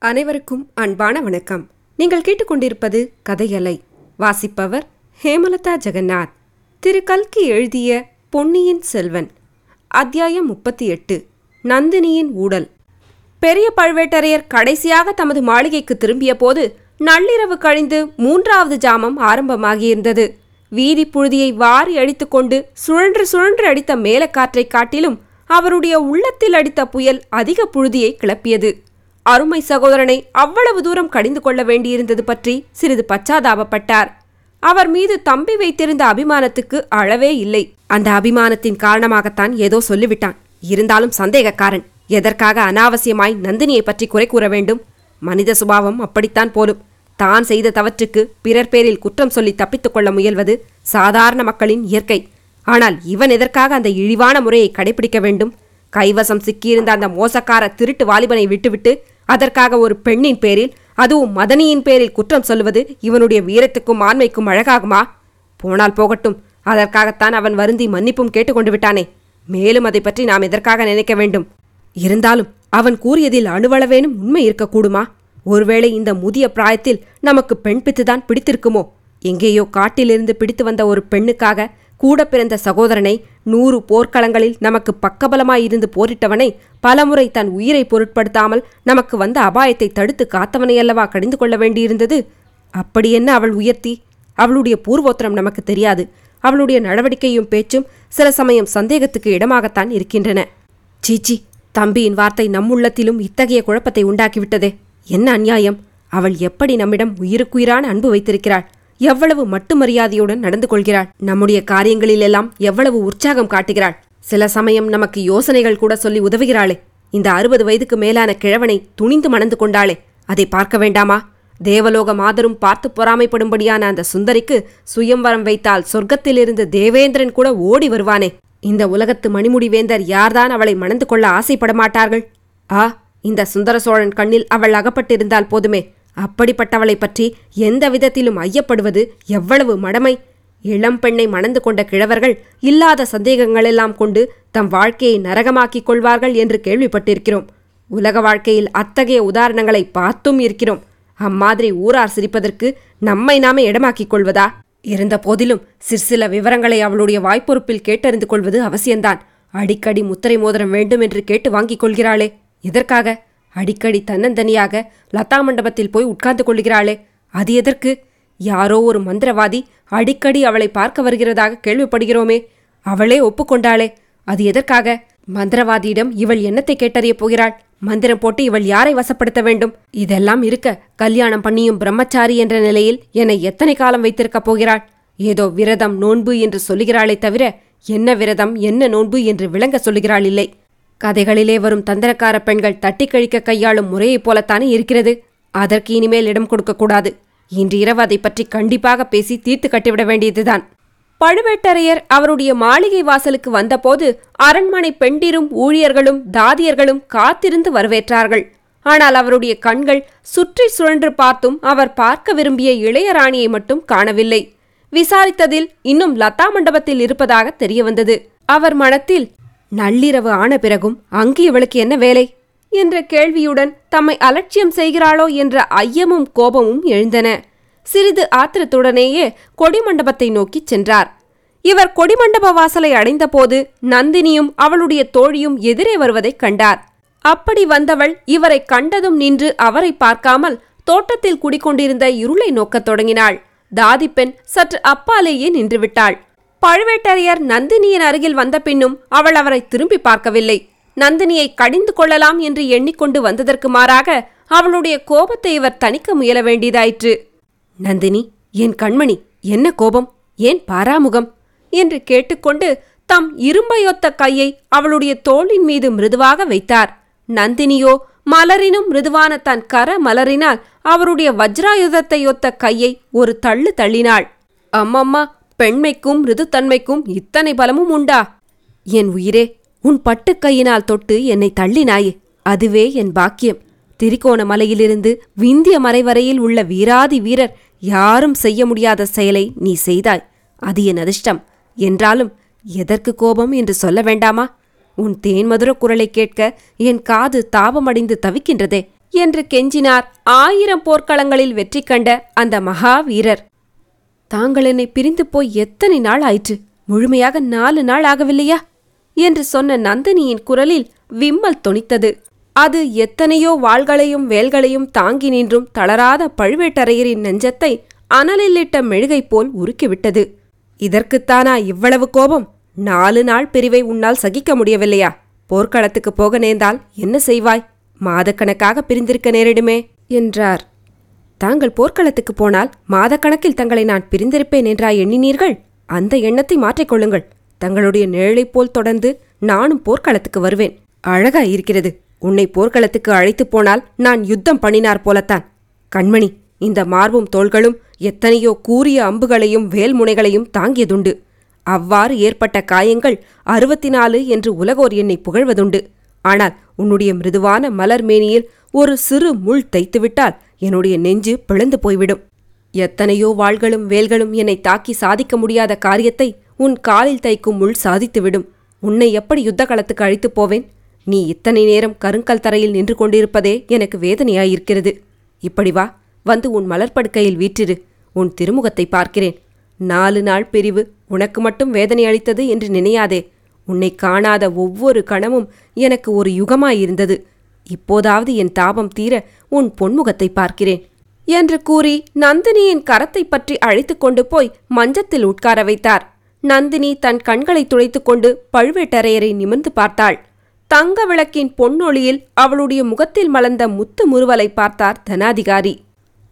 அனைவருக்கும் அன்பான வணக்கம். நீங்கள் கேட்டுக்கொண்டிருப்பது கதையலை. வாசிப்பவர் ஹேமலதா ஜெகநாத். திரு கல்கி எழுதிய பொன்னியின் செல்வன். அத்தியாயம் முப்பத்தி எட்டு நந்தினியின் ஊடல். பெரிய பழுவேட்டரையர் கடைசியாக தமது மாளிகைக்கு திரும்பிய போது நள்ளிரவு கழிந்து மூன்றாவது ஜாமம் ஆரம்பமாகியிருந்தது. வீதி புழுதியை வாரி அடித்துக்கொண்டு சுழன்று சுழன்று அடித்த மேலக்காற்றைக் காட்டிலும் அவருடைய உள்ளத்தில் அடித்த புயல் அதிக புழுதியை கிளப்பியது. அருமை சகோதரனை அவ்வளவு தூரம் கடிந்து கொள்ள வேண்டியிருந்தது பற்றி சிறிது பச்சாதாபப்பட்டார். அவர் மீது தம்பி வைத்திருந்த அபிமானத்துக்கு அளவே இல்லை. அந்த அபிமானத்தின் காரணமாகத்தான் ஏதோ சொல்லிவிட்டான். இருந்தாலும் சந்தேகக்காரன் எதற்காக அனாவசியமாய் நந்தினியை பற்றி குறை கூற வேண்டும்? மனித சுபாவம் அப்படித்தான் போலும். தான் செய்த தவற்றுக்கு பிறர் பேரில் குற்றம் சொல்லி தப்பித்துக் கொள்ள முயல்வது சாதாரண மக்களின் இயற்கை. ஆனால் இவன் எதற்காக அந்த இழிவான முறையை கடைபிடிக்க வேண்டும்? கைவசம் சிக்கியிருந்த அந்த மோசக்கார திருட்டு வாலிபனை விட்டுவிட்டு அதற்காக ஒரு பெண்ணின் பேரில் அதுவும் மதனியின் பேரில் குற்றம் சொல்வது இவனுடைய வீரத்துக்கும் ஆண்மைக்கும் அழகாகுமா? போனால் போகட்டும். அதற்காகத்தான் அவன் வருந்தி மன்னிப்பும் கேட்டுக்கொண்டு விட்டானே. மேலும் அதை பற்றி நாம் எதற்காக நினைக்க வேண்டும்? இருந்தாலும் அவன் கூறியதில் அணுவளவேனும் உண்மை இருக்கக்கூடுமா? ஒருவேளை இந்த முதிய பிராயத்தில் நமக்கு பெண் பித்துதான் பிடித்திருக்குமோ? எங்கேயோ காட்டிலிருந்து பிடித்து வந்த ஒரு பெண்ணுக்காக கூட பிறந்த சகோதரனை நூறு போர்க்களங்களில் நமக்கு பக்கபலமாயிருந்து போரிட்டவனை பலமுறை தன் உயிரை பொருட்படுத்தாமல் நமக்கு வந்த அபாயத்தை தடுத்து காத்தவனையல்லவா கடிந்து கொள்ள வேண்டியிருந்தது? அப்படியென்ன அவள் உயர்த்தி? அவளுடைய பூர்வோத்தரம் நமக்கு தெரியாது. அவளுடைய நடவடிக்கையும் பேச்சும் சில சமயம் சந்தேகத்துக்கு இடமாகத்தான் இருக்கின்றன. சீச்சி தம்பியின் வார்த்தை நம்முள்ளத்திலும் இத்தகைய குழப்பத்தை உண்டாக்கிவிட்டதே. என்ன அநியாயம்? அவள் எப்படி நம்மிடம் உயிருக்குயிரான அன்பு வைத்திருக்கிறாள்? எவ்வளவு மட்டு மரியாதையுடன் நடந்து கொள்கிறாள். நம்முடைய காரியங்களிலெல்லாம் எவ்வளவு உற்சாகம் காட்டுகிறாள். சில சமயம் நமக்கு யோசனைகள் கூட சொல்லி உதவுகிறாளே. இந்த அறுபது வயதுக்கு மேலான கிழவனை துணிந்து மணந்து கொண்டாளே. அதை பார்க்க வேண்டாமா? தேவலோக மாதரும் பார்த்து பொறாமைப்படும்படியான அந்த சுந்தரிக்கு சுயம்வரம் வைத்தால் சொர்க்கத்திலிருந்து தேவேந்திரன் கூட ஓடி வருவானே. இந்த உலகத்து மணிமுடிவேந்தர் யார்தான் அவளை மணந்து கொள்ள ஆசைப்பட மாட்டார்கள் ஆ இந்த சுந்தர சோழன் கண்ணில் அவள் அகப்பட்டிருந்தால் போதுமே. அப்படிப்பட்டவளை பற்றி எந்த விதத்திலும் ஐயப்படுவது எவ்வளவு மடமை? இளம் பெண்ணை மணந்து கொண்ட கிழவர்கள் இல்லாத சந்தேகங்களெல்லாம் கொண்டு தம் வாழ்க்கையை நரகமாக்கிக் கொள்வார்கள் என்று கேள்விப்பட்டிருக்கிறோம். உலக வாழ்க்கையில் அத்தகைய உதாரணங்களை பார்த்தும் இருக்கிறோம். அம்மாதிரி ஊரார் சிரிப்பதற்கு நம்மை நாமே இடமாக்கிக் கொள்வதா? இருந்த போதிலும் சிற்சில விவரங்களை அவளுடைய வாய்ப்பொறுப்பில் கேட்டறிந்து கொள்வது அவசியம்தான். அடிக்கடி முத்திரை மோதிரம் வேண்டும் என்று கேட்டு வாங்கிக் கொள்கிறாளே எதற்காக? அடிக்கடி தன்னந்தனியாக லதா மண்டபத்தில் போய் உட்கார்ந்து கொள்கிறாளே அது எதற்கு? யாரோ ஒரு மந்திரவாதி அடிக்கடி அவளை பார்க்க வருகிறதாக கேள்விப்படுகிறோமே. அவளே ஒப்புக்கொண்டாளே. அது எதற்காக? மந்திரவாதியிடம் இவள் என்னத்தை கேட்டறியப் போகிறாள்? மந்திரம் போட்டு இவள் யாரை வசப்படுத்த வேண்டும்? இதெல்லாம் இருக்க கல்யாணம் பண்ணியும் பிரம்மச்சாரி என்ற நிலையில் என்னை எத்தனை காலம் வைத்திருக்கப் போகிறாள்? ஏதோ விரதம் நோன்பு என்று சொல்லுகிறாளே தவிர என்ன விரதம் என்ன நோன்பு என்று விளங்க சொல்லுகிறாள் இல்லை. கதைகளிலே வரும் தந்திரக்கார பெண்கள் தட்டி கழிக்க கையாளும் முறையைப் போலத்தானே இருக்கிறது. அதற்கு இனிமேல் இடம் கொடுக்கக்கூடாது இன்று இரவு அதை பற்றி கண்டிப்பாக பேசி தீர்த்து கட்டிவிட வேண்டியதுதான். பழுவேட்டரையர் அவருடைய மாளிகை வாசலுக்கு வந்தபோது அரண்மனை பெண்டிரும் ஊழியர்களும் தாதியர்களும் காத்திருந்து வரவேற்றார்கள். ஆனால் அவருடைய கண்கள் சுற்றி சுழன்று பார்த்தும் அவர் பார்க்க விரும்பிய இளையராணியை மட்டும் காணவில்லை. விசாரித்ததில் இன்னும் லதா மண்டபத்தில் இருப்பதாக தெரியவந்தது. அவர் மனத்தில் நள்ளிரவு ஆன பிறகும் அங்கு இவளுக்கு என்ன வேலை? என்ற கேள்வியுடன் தம்மை அலட்சியம் செய்கிறாளோ என்ற ஐயமும் கோபமும் எழுந்தன. சிறிது ஆத்திரத்துடனேயே கொடிமண்டபத்தை நோக்கிச் சென்றார். இவர் கொடிமண்டப வாசலை அடைந்தபோது நந்தினியும் அவளுடைய தோழியும் எதிரே வருவதைக் கண்டார். அப்படி வந்தவள் இவரை கண்டதும் நின்று அவரை பார்க்காமல் தோட்டத்தில் குடிக்கொண்டிருந்த இருளை நோக்கத் தொடங்கினாள். தாதிப்பெண் சற்று அப்பாலேயே நின்றுவிட்டாள். பழுவேட்டரையர் நந்தினியின் அருகில் வந்த பின்னும் அவள் அவரை திரும்பி பார்க்கவில்லை. நந்தினியை கடிந்து கொள்ளலாம் என்று எண்ணிக்கொண்டு வந்ததற்கு மாறாக அவளுடைய கோபத்தை இவர் தணிக்க முயல வேண்டியதாயிற்று. நந்தினி என் கண்மணி என்ன கோபம்? ஏன் பாராமுகம்? என்று கேட்டுக்கொண்டு தம் இரும்பையொத்த கையை அவளுடைய தோளின் மீது மிருதுவாக வைத்தார். நந்தினியோ மலரினும் மிருதுவான தன் கர மலரினால் அவருடைய வஜ்ராயுதத்தையொத்த கையை ஒரு தள்ளு தள்ளினாள். அம்மம்மா பெண்மைக்கும் ரிதுத்தன்மைக்கும் இத்தனை பலமும் உண்டா? என் உயிரே உன் பட்டுக் கையினால் தொட்டு என்னை தள்ளினாயே. அதுவே என் பாக்கியம். திரிகோணமலையிலிருந்து விந்திய மறைவரையில் உள்ள வீராதி வீரர் யாரும் செய்ய முடியாத செயலை நீ செய்தாய். அது என் அதிர்ஷ்டம். என்றாலும் எதற்கு கோபம் என்று சொல்ல வேண்டாமா? உன் தேன்மதுர குரலை கேட்க என் காது தாபமடைந்து தவிக்கின்றதே. என்று கெஞ்சினார் ஆயிரம் போர்க்களங்களில் வெற்றி கண்ட அந்த மகாவீரர். தாங்கள் என்னை பிரிந்து போய் எத்தனை நாள் ஆயிற்று? முழுமையாக நாலு நாள் ஆகவில்லையா? என்று சொன்ன நந்தினியின் குரலில் விம்மல் தொனித்தது. அது எத்தனையோ வாள்களையும் வேல்களையும் தாங்கி நின்றும் தளராத பழுவேட்டரையரின் நெஞ்சத்தை அனலிலிட்ட மெழுகை போல் உருக்கிவிட்டது. இதற்குத்தானா இவ்வளவு கோபம்? நாலு நாள் பிரிவை உன்னால் சகிக்க முடியவில்லையா? போர்க்களத்துக்கு போக நேர்ந்தால் என்ன செய்வாய்? மாதக்கணக்காக பிரிந்திருக்க நேரிடுமே என்றார். தாங்கள் போர்க்களத்துக்கு போனால் மாதக்கணக்கில் தங்களை நான் பிரிந்திருப்பேன் என்றா எண்ணினீர்கள்? அந்த எண்ணத்தை மாற்றிக்கொள்ளுங்கள் தங்களுடைய நிழலைப் போல் தொடர்ந்து நானும் போர்க்களத்துக்கு வருவேன். அழகா இருக்கிறது உன்னை போர்க்களத்துக்கு அழைத்துப் போனால் நான் யுத்தம் பண்ணினார் போலத்தான். கண்மணி இந்த மார்பும் தோள்களும் எத்தனையோ கூரிய அம்புகளையும் வேல்முனைகளையும் தாங்கியதுண்டு. அவ்வாறு ஏற்பட்ட காயங்கள் அறுபத்தி நாலு என்று உலகோர் என்னை புகழ்வதுண்டு. ஆனால் உன்னுடைய மிருதுவான மலர் மேனியில் ஒரு சிறு முள் தைத்துவிட்டால் என்னுடைய நெஞ்சு பிளந்து போய்விடும். எத்தனையோ வாள்களும் வேல்களும் என்னை தாக்கி சாதிக்க முடியாத காரியத்தை உன் காலில் தைக்கும் முள் சாதித்துவிடும். உன்னை எப்படி யுத்த களத்துக்கு அழைத்துப் போவேன்? நீ இத்தனை நேரம் கருங்கல் தரையில் நின்று கொண்டிருப்பதே எனக்கு வேதனையாயிருக்கிறது. இப்படி வா வந்து உன் மலர்படுக்கையில் வீற்றிரு. உன் திருமுகத்தை பார்க்கிறேன். நாலு நாள் பிரிவு உனக்கு மட்டும் வேதனை அளித்தது என்று நினையாதே. உன்னை காணாத ஒவ்வொரு கணமும் எனக்கு ஒரு யுகமாயிருந்தது. இப்போதாவது என் தாபம் தீர உன் பொன்முகத்தை பார்க்கிறேன் என்று கூறி நந்தினியின் கரத்தை பற்றி அழைத்துக் கொண்டு போய் மஞ்சத்தில் உட்கார வைத்தார். நந்தினி தன் கண்களை துளைத்துக் கொண்டு பழுவேட்டரையரை நிமிர்ந்து பார்த்தாள். தங்க விளக்கின் பொன்னொளியில் அவளுடைய முகத்தில் மலர்ந்த முத்து முறுவலை பார்த்தார் தனாதிகாரி.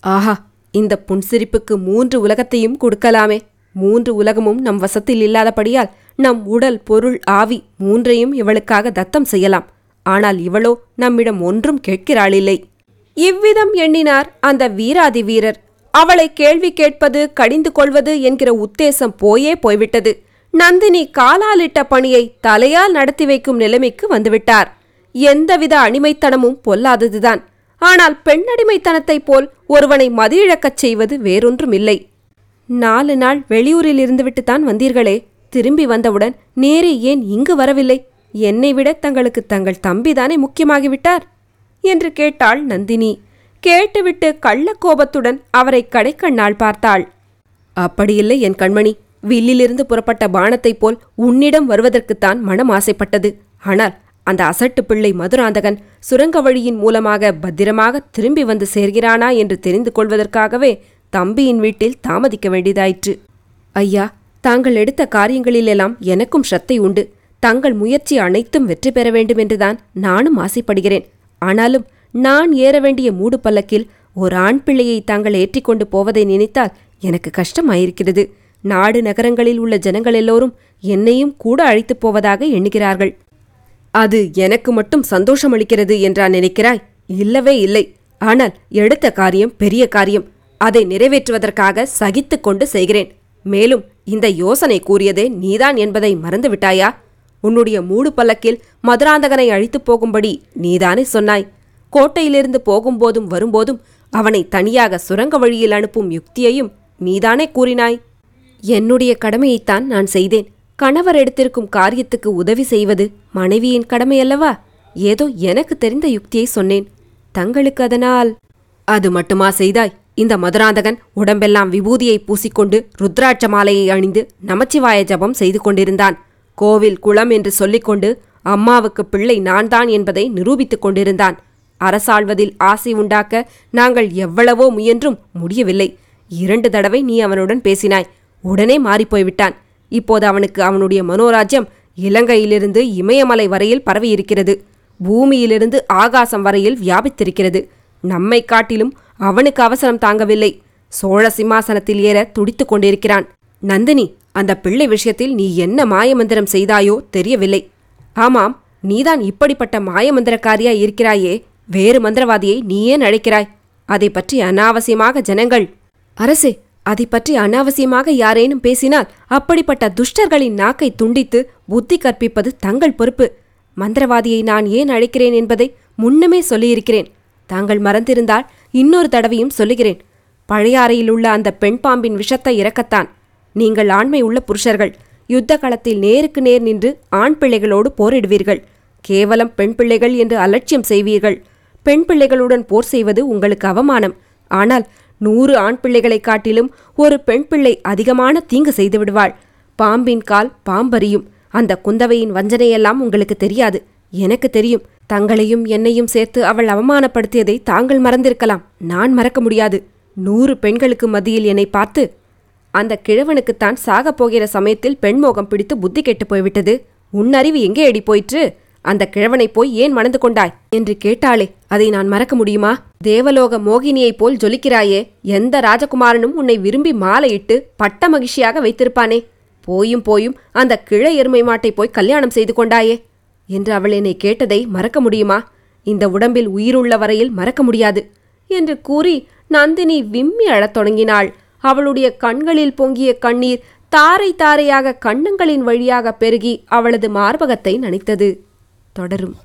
ஆஹா இந்த புன்சிரிப்புக்கு மூன்று உலகத்தையும் கொடுக்கலாமே. மூன்று உலகமும் நம் வசத்தில் இல்லாதபடியால் நம் உடல் பொருள் ஆவி மூன்றையும் இவளுக்காக தத்தம் செய்யலாம். ஆனால் இவளோ நம்மிடம் ஒன்றும் கேட்கிறாளில்லை. இவ்விதம் எண்ணினார் அந்த வீராதி வீரர். அவளை கேள்வி கேட்பது கடிந்து கொள்வது என்கிற உத்தேசம் போயே போய்விட்டது. நந்தினி காலாலிட்ட பணியை தலையால் நடத்தி வைக்கும் நிலைமைக்கு வந்துவிட்டார். எந்தவித அடிமைத்தனமும் பொல்லாததுதான். ஆனால் பெண்ணடிமைத்தனத்தைப் போல் ஒருவனை மதியிழக்கச் செய்வது வேறொன்றுமில்லை. நாலு நாள் வெளியூரில் இருந்துவிட்டுத்தான் வந்தீர்களே. திரும்பி வந்தவுடன் நேரே ஏன் இங்கு வரவில்லை? என்னை விட தங்களுக்கு தங்கள் தம்பிதானே முக்கியமாகிவிட்டார்? என்று கேட்டாள் நந்தினி. கேட்டுவிட்டு கள்ளக்கோபத்துடன் அவரை கடைக்கண்ணால் பார்த்தாள். அப்படியில்லை என் கண்மணி. வில்லிலிருந்து புறப்பட்ட பானத்தைப் போல் உன்னிடம் வருவதற்குத்தான் மனம் ஆசைப்பட்டது. ஆனால் அந்த அசட்டு பிள்ளை மதுராந்தகன் சுரங்க வழியின் மூலமாக பத்திரமாக திரும்பி வந்து சேர்கிறானா என்று தெரிந்து கொள்வதற்காகவே தம்பியின் வீட்டில் தாமதிக்க வேண்டியதாயிற்று. ஐயா தாங்கள் எடுத்த காரியங்களிலெல்லாம் எனக்கும் ஸ்ரத்தை உண்டு. தங்கள் முயற்சி அனைத்தும் வெற்றி பெற வேண்டும் என்றுதான் நானும் ஆசைப்படுகிறேன். ஆனாலும் நான் ஏற வேண்டிய மூடு பல்லக்கில் ஒரு ஆண் பிள்ளையை தாங்கள் ஏற்றிக்கொண்டு போவதை நினைத்தால் எனக்கு கஷ்டமாயிருக்கிறது. நாடு நகரங்களில் உள்ள ஜனங்கள் எல்லோரும் என்னையும் கூட அழைத்துப் போவதாக எண்ணுகிறார்கள். அது எனக்கு மட்டும் சந்தோஷமளிக்கிறது என்றா நினைக்கிறாய்? இல்லவே இல்லை. ஆனால் எடுத்த காரியம் பெரிய காரியம். அதை நிறைவேற்றுவதற்காக சகித்துக் கொண்டு செய்கிறேன். மேலும் இந்த யோசனை கூறியதே நீதான் என்பதை மறந்துவிட்டாயா? உன்னுடைய மூடு பல்லக்கில் மதுராந்தகனை அழித்துப் போகும்படி நீதானே சொன்னாய். கோட்டையிலிருந்து போகும்போதும் வரும்போதும் அவனை தனியாக சுரங்க வழியில் அனுப்பும் யுக்தியையும் நீதானே கூறினாய். என்னுடைய கடமையைத்தான் நான் செய்தேன். கணவர் எடுத்திருக்கும் காரியத்துக்கு உதவி செய்வது மனைவியின் கடமையல்லவா? ஏதோ எனக்கு தெரிந்த யுக்தியை சொன்னேன். தங்களுக்கு அதனால் அது மட்டுமா செய்தாய்? இந்த மதுராந்தகன் உடம்பெல்லாம் விபூதியை பூசிக்கொண்டு ருத்ராட்ச மாலையை அணிந்து நமச்சிவாய ஜபம் செய்து கொண்டிருந்தான். கோவில் குளம் என்று சொல்லிக்கொண்டு அம்மாவுக்கு பிள்ளை நான்தான் என்பதை நிரூபித்துக் கொண்டிருந்தான். அரசாள்வதில் ஆசை உண்டாக்க நாங்கள் எவ்வளவோ முயன்றும் முடியவில்லை. இரண்டு தடவை நீ அவனுடன் பேசினாய். உடனே மாறிப்போய்விட்டான். இப்போது அவனுக்கு அவனுடைய மனோராஜ்யம் இலங்கையிலிருந்து இமயமலை வரையில் பரவியிருக்கிறது. பூமியிலிருந்து ஆகாசம் வரையில் வியாபித்திருக்கிறது. நம்மை காட்டிலும் அவனுக்கு அவசரம் தாங்கவில்லை. சோழ சிம்மாசனத்தில் ஏற துடித்துக் கொண்டிருக்கிறான். நந்தினி அந்த பிள்ளை விஷயத்தில் நீ என்ன மாயமந்திரம் செய்தாயோ தெரியவில்லை. ஆமாம் நீதான் இப்படிப்பட்ட மாயமந்திரக்காரியா இருக்கிறாயே வேறு மந்திரவாதியை நீ ஏன் அழைக்கிறாய் அதை பற்றி அனாவசியமாக ஜனங்கள். அரசே அதை பற்றி அனாவசியமாக யாரேனும் பேசினால் அப்படிப்பட்ட துஷ்டர்களின் நாக்கை துண்டித்து புத்தி கற்பிப்பது தங்கள் பொறுப்பு. மந்திரவாதியை நான் ஏன் அழைக்கிறேன் என்பதை முன்னமே சொல்லியிருக்கிறேன். தாங்கள் மறந்திருந்தால் இன்னொரு தடவையும் சொல்லுகிறேன். பழையாறையில் உள்ள அந்த பெண் பாம்பின் விஷத்தை இறக்கத்தான். நீங்கள் ஆண்மை உள்ள புருஷர்கள். யுத்த களத்தில் நேருக்கு நேர் நின்று ஆண் பிள்ளைகளோடு போரிடுவீர்கள். கேவலம் பெண் பிள்ளைகள் என்று அலட்சியம் செய்வீர்கள். பெண் பிள்ளைகளுடன் போர் செய்வது உங்களுக்கு அவமானம். ஆனால் நூறு ஆண் பிள்ளைகளைக் காட்டிலும் ஒரு பெண் பிள்ளை அதிகமான தீங்கு செய்து விடுவாள். பாம்பின் கால் பாம்பறியும். அந்த குந்தவையின் வஞ்சனையெல்லாம் உங்களுக்கு தெரியாது. எனக்கு தெரியும். தங்களையும் என்னையும் சேர்த்து அவள் அவமானப்படுத்தியதை தாங்கள் மறந்திருக்கலாம். நான் மறக்க முடியாது. நூறு பெண்களுக்கு மத்தியில் என்னை பார்த்து அந்த கிழவனுக்குத்தான் சாகப் போகிற சமயத்தில் பெண்மோகம் பிடித்து புத்தி கெட்டு போய்விட்டது. உன் அறிவு எங்கே அடி போயிற்று? அந்த கிழவனை போய் ஏன் மணந்து கொண்டாய்? என்று கேட்டாளே அதை நான் மறக்க முடியுமா? தேவலோக மோகினியைப் போல் ஜொலிக்கிறாயே எந்த ராஜகுமாரனும் உன்னை விரும்பி மாலையிட்டு பட்ட மகிழ்ச்சியாக வைத்திருப்பானே? போயும் போயும் அந்த கிழ எருமை மாட்டை போய் கல்யாணம் செய்து கொண்டாயே? என்று அவள் என்னை கேட்டதை மறக்க முடியுமா? இந்த உடம்பில் உயிருள்ள வரையில் மறக்க முடியாது என்று கூறி நந்தினி விம்மி அழத் தொடங்கினாள். அவளுடைய கண்களில் பொங்கிய கண்ணீர் தாரை தாரையாக கண்ணங்களின் வழியாக பெருகி அவளது மார்பகத்தை நனைத்தது. தொடரும்.